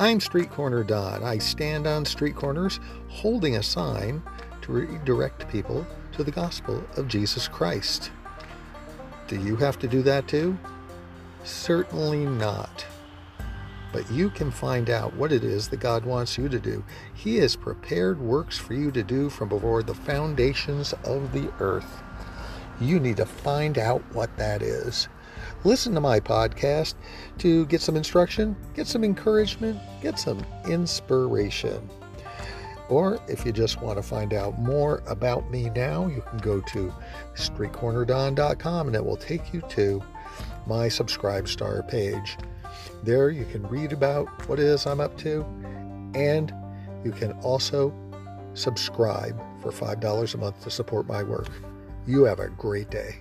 I'm Street Corner Don. I stand on street corners holding a sign to redirect people to the gospel of Jesus Christ. Do you have to do that too? Certainly not. But you can find out what it is that God wants you to do. He has prepared works for you to do from before the foundations of the earth. You need to find out what that is listen to my podcast to get some instruction, get some encouragement, get some inspiration. Or if you just want to find out more about me now, you can go to streetcornerdon.com and it will take you to my SubscribeStar page. There you can read about what it is I'm up to and you can also subscribe for $5 a month to support my work. You have a great day.